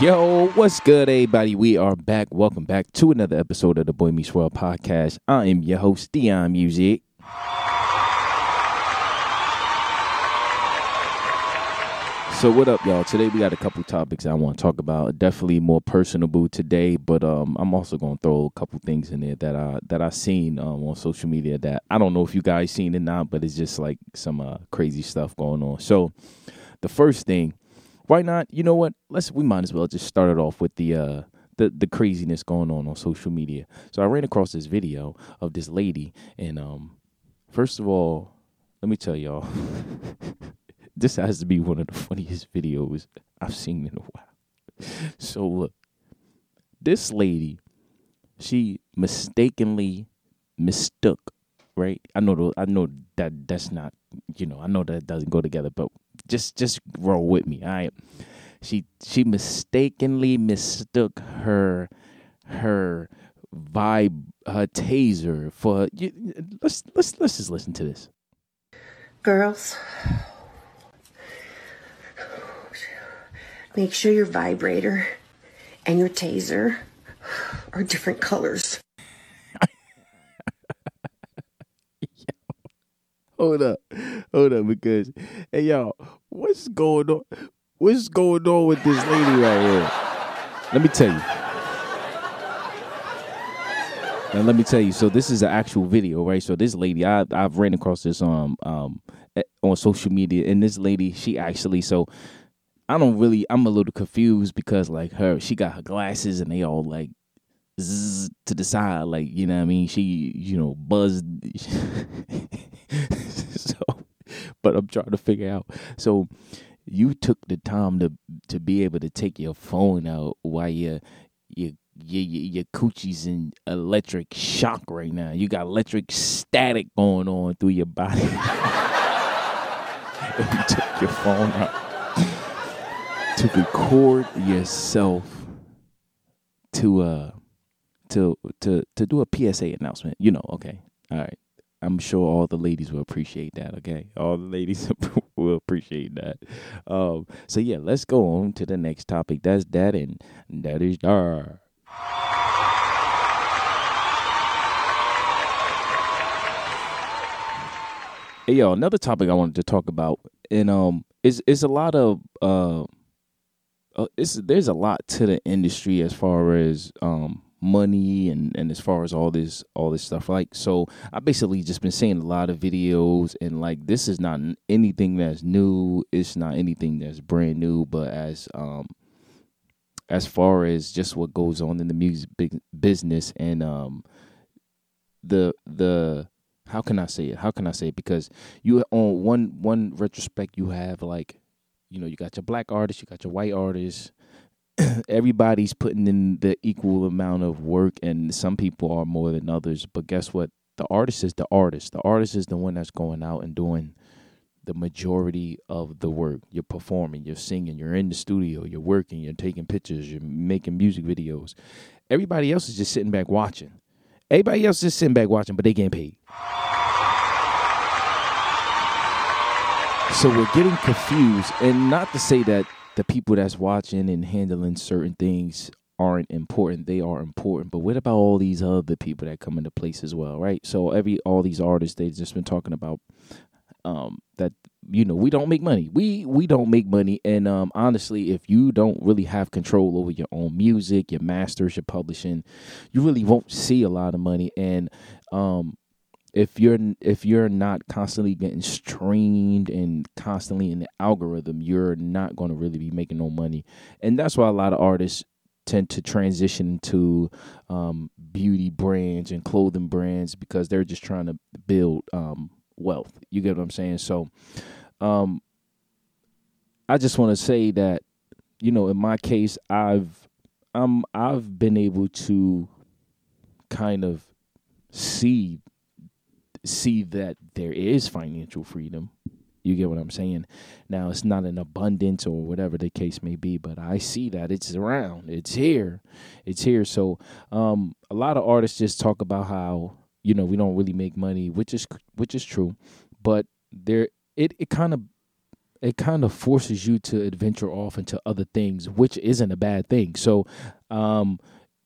Yo, what's good, everybody? We are back. Welcome back to another episode of the Boy Meets World podcast. I am your host, Dion Music. So what up, y'all? Today we got a couple topics I want to talk about. Definitely more personable today, but um, I'm also gonna throw a couple things in there that I that I seen um, on social media that I don't know if you guys seen it not, but it's just like some uh, crazy stuff going on. So the first thing, why not? You know what? Let's we might as well just start it off with the uh the the craziness going on on social media. So I ran across this video of this lady, and um, first of all, let me tell y'all. this has to be one of the funniest videos I've seen in a while. So look, this lady, she mistakenly mistook, right? I know the, I know that that's not, you know, I know that doesn't go together, but just just roll with me. All right. She she mistakenly mistook her her vibe her taser for you, let's let's let's just listen to this. Girls, make sure your vibrator and your taser are different colors. Hold up, hold up, because hey y'all, what's going on? What's going on with this lady right here? Let me tell you. Now let me tell you. So this is an actual video, right? So this lady, I I've ran across this um um eh, on social media, and this lady, she actually so I don't really I'm a little confused because like her, she got her glasses and they all like zzz to the side, like you know what I mean. She you know buzzed. but I'm trying to figure out. So you took the time to to be able to take your phone out while you you your, your, your coochie's in electric shock right now. You got electric static going on through your body. you took your phone out to record yourself to uh to to to do a PSA announcement. You know, okay. All right. I'm sure all the ladies will appreciate that, okay? All the ladies will appreciate that. Um, so yeah, let's go on to the next topic. That's that and that is dar. Hey yo, another topic I wanted to talk about, and um, is is a lot of uh, uh, it's there's a lot to the industry as far as um money and and as far as all this all this stuff like so i basically just been seeing a lot of videos and like this is not anything that's new. It's not anything that's brand new but as um as far as just what goes on in the music business and um the the how can i say it? How can i say it? Because you on one one retrospect you have like you know you got your black artists you got your white artists everybody's putting in the equal amount of work and some people are more than others. But guess what? The artist is the artist. The artist is the one that's going out and doing the majority of the work. You're performing you're singing you're in the studio you're working you're taking pictures you're making music videos. Everybody else is just sitting back watching. Everybody else is just sitting back watching but they getting paid. So we're getting confused and not to say that the people that's watching and handling certain things aren't important they are important but what about all these other people that come into place as well right? So every all these artists they've just been talking about um that you know we don't make money. We we don't make money. And um honestly if you don't really have control over your own music your masters your publishing you really won't see a lot of money. And um if you're if you're not constantly getting streamed and constantly in the algorithm, you're not going to really be making no money, and that's why a lot of artists tend to transition to um, beauty brands and clothing brands because they're just trying to build um, wealth. You get what I'm saying? So, um, I just want to say that you know, in my case, I've um I've been able to kind of see see that there is financial freedom. You get what I'm saying? Now, it's not an abundance or whatever the case may be, but I see that it's around. It's here. It's here. So, um, a lot of artists just talk about how, you know, we don't really make money, which is which is true, but there it it kind of it kind of forces you to adventure off into other things, which isn't a bad thing. So, um,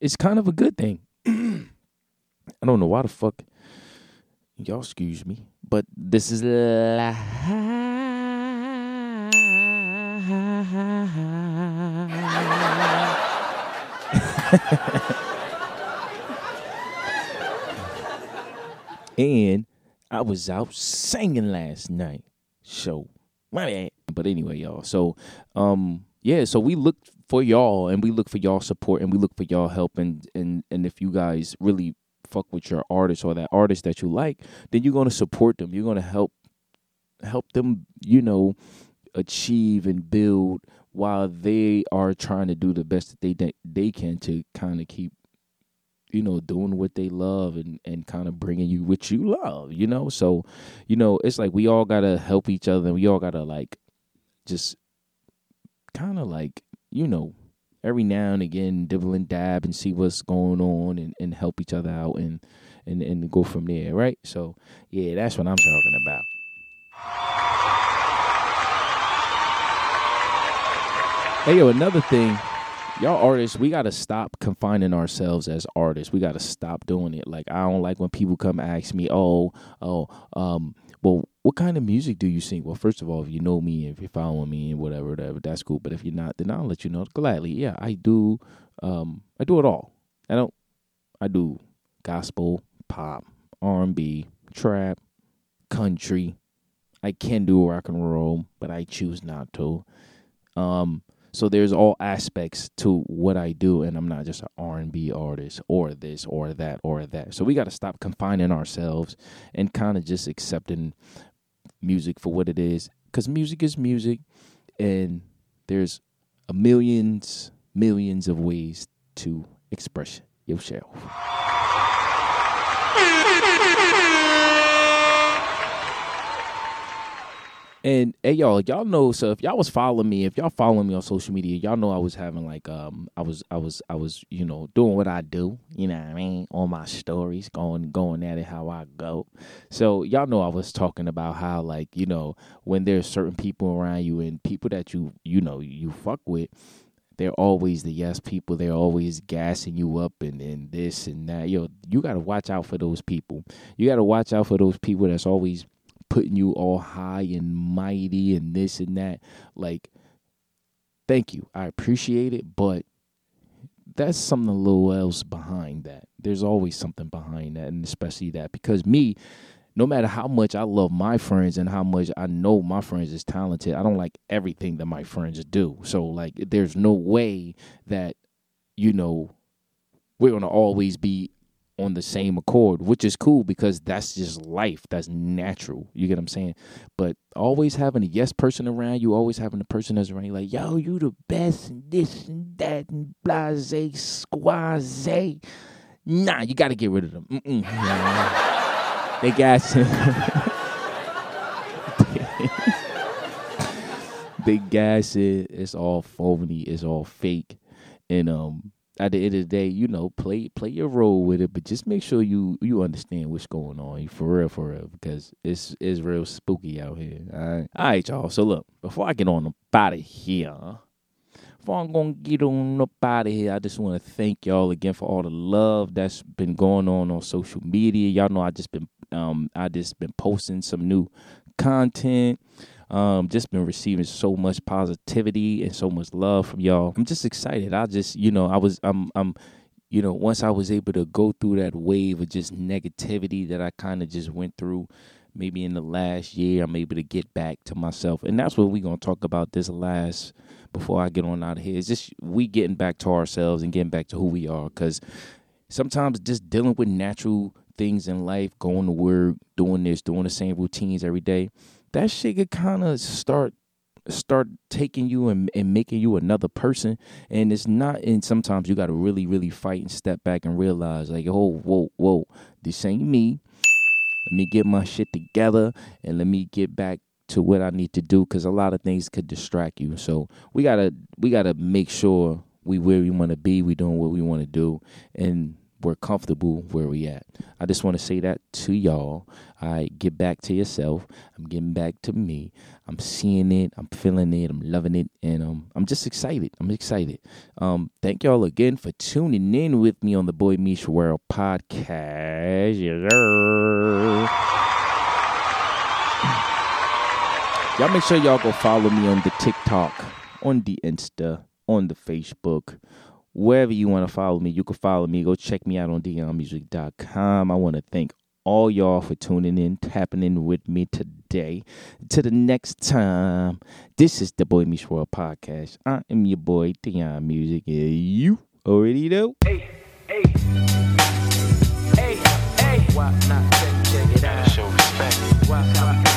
it's kind of a good thing. I don't know why the fuck y'all excuse me, but this is live. and I was out singing last night. So my bad. But anyway, y'all. So um yeah, so we look for y'all and we look for y'all support and we look for y'all help and and and if you guys really fuck with your artist or that artist that you like, then you're gonna support them. You're gonna help help them, you know, achieve and build while they are trying to do the best that they they can to kind of keep you know doing what they love and and kind of bringing you what you love you know so you know it's like we all gotta help each other and we all gotta like just kind of like you know every now and again dibble and dab and see what's going on and, and help each other out and, and and go from there right so yeah that's what i'm talking about hey yo another thing y'all artists, we gotta stop confining ourselves as artists. We gotta stop doing it. Like I don't like when people come ask me, oh, oh, um, well, what kind of music do you sing? Well, first of all, if you know me, if you're following me and whatever, whatever, that's cool. But if you're not, then I'll let you know gladly. Yeah, I do. Um, I do it all. I don't. I do gospel, pop, R and B, trap, country. I can do rock and roll, but I choose not to. Um, so there's all aspects to what I do, and I'm not just an R&B artist or this or that or that. So we got to stop confining ourselves and kind of just accepting music for what it is, because music is music, and there's a millions millions of ways to express yourself. And hey y'all, y'all know so if y'all was following me, if y'all following me on social media, y'all know I was having like um I was I was I was, you know, doing what I do, you know what I mean, on my stories, going going at it how I go. So y'all know I was talking about how like, you know, when there's certain people around you and people that you you know you fuck with, they're always the yes people. They're always gassing you up and, and this and that. Yo, you gotta watch out for those people. You gotta watch out for those people that's always putting you all high and mighty and this and that. Like, thank you. I appreciate it, but that's something a little else behind that. There's always something behind that, and especially that because me, no matter how much I love my friends and how much I know my friends is talented, I don't like everything that my friends do. So like there's no way that you know we're to always be on the same accord, which is cool because that's just life. That's natural. You get what I'm saying? But always having a yes person around you, always having a person that's around you, like, yo, you the best and this and that and blase, squaze. Nah, you got to get rid of them. Nah. they got they gas it. It's all phony. It's all fake. And um, at the end of the day, you know, play play your role with it, but just make sure you you understand what's going on for real, for real, because it's it's real spooky out here. All right, all right, y'all. So look, before I get on about it here, before I'm gonna get on up out of here, I just want to thank y'all again for all the love that's been going on on social media. Y'all know I just been um I just been posting some new content. Um, just been receiving so much positivity and so much love from y'all. I'm just excited. I just, you know, I was, I'm, I'm, you know, once I was able to go through that wave of just negativity that I kind of just went through, maybe in the last year, I'm able to get back to myself, and that's what we're gonna talk about this last before I get on out of here. Is just we getting back to ourselves and getting back to who we are, because sometimes just dealing with natural things in life, going to work, doing this, doing the same routines every day that shit could kind of start start taking you and, and making you another person. And it's not and sometimes you got to really really fight and step back and realize like oh whoa whoa this ain't me. Let me get my shit together and let me get back to what i need to do because a lot of things could distract you. So we gotta we gotta make sure we where we want to be we doing what we want to do. And we're comfortable where we at. I just want to say that to y'all. I get back to yourself. I'm getting back to me. I'm seeing it. I'm feeling it. I'm loving it, and um, I'm just excited. I'm excited. Um, thank y'all again for tuning in with me on the Boy Meets World podcast. Yes, y'all make sure y'all go follow me on the TikTok, on the Insta, on the Facebook wherever you want to follow me, you can follow me. Go check me out on dionmusic.com. I want to thank all y'all for tuning in, tapping in with me today. To the next time, this is the Boy Meets World podcast. I am your boy Dion Music, and you already know. Hey, hey, hey, hey. Why not check, check it out? Show respect. Why, why,